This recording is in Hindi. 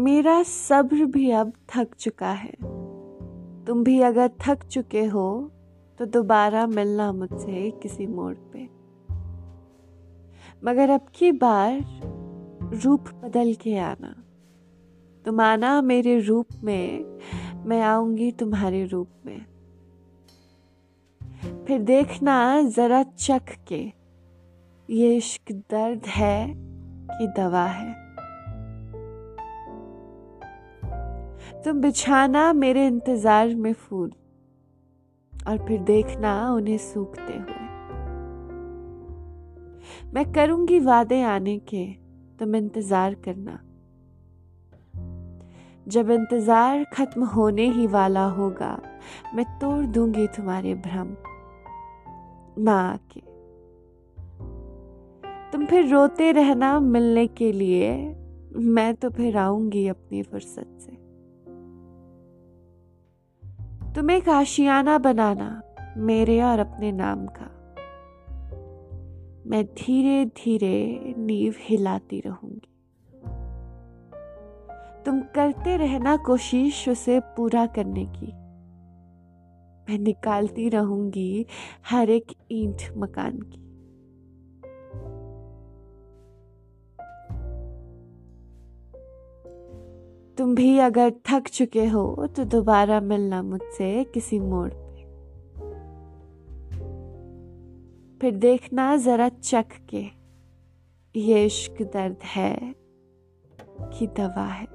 मेरा सब्र भी अब थक चुका है। तुम भी अगर थक चुके हो तो दोबारा मिलना मुझसे किसी मोड़ पे। मगर अब की बार रूप बदल के आना। तुम आना मेरे रूप में, मैं आऊँगी तुम्हारे रूप में। फिर देखना जरा चख के, ये इश्क दर्द है कि दवा है। तुम बिछाना मेरे इंतज़ार में फूल और फिर देखना उन्हें सूखते हुए। मैं करूँगी वादे आने के, तुम इंतज़ार करना। जब इंतज़ार खत्म होने ही वाला होगा, मैं तोड़ दूँगी तुम्हारे भ्रम। ना आके। तुम फिर रोते रहना मिलने के लिए, मैं तो फिर आऊँगी अपनी फुर्सत से। तुम काशियाना बनाना, मेरे और अपने नाम का। मैं धीरे धीरे नींव हिलाती रहूँगी। तुम करते रहना कोशिश उसे पूरा करने की। मैं निकालती रहूँगी हर एक ईंट मकान की। तुम भी अगर थक चुके हो तो दोबारा मिलना मुझसे किसी मोड़ पे। फिर देखना जरा चख के, ये इश्क दर्द है कि दवा है।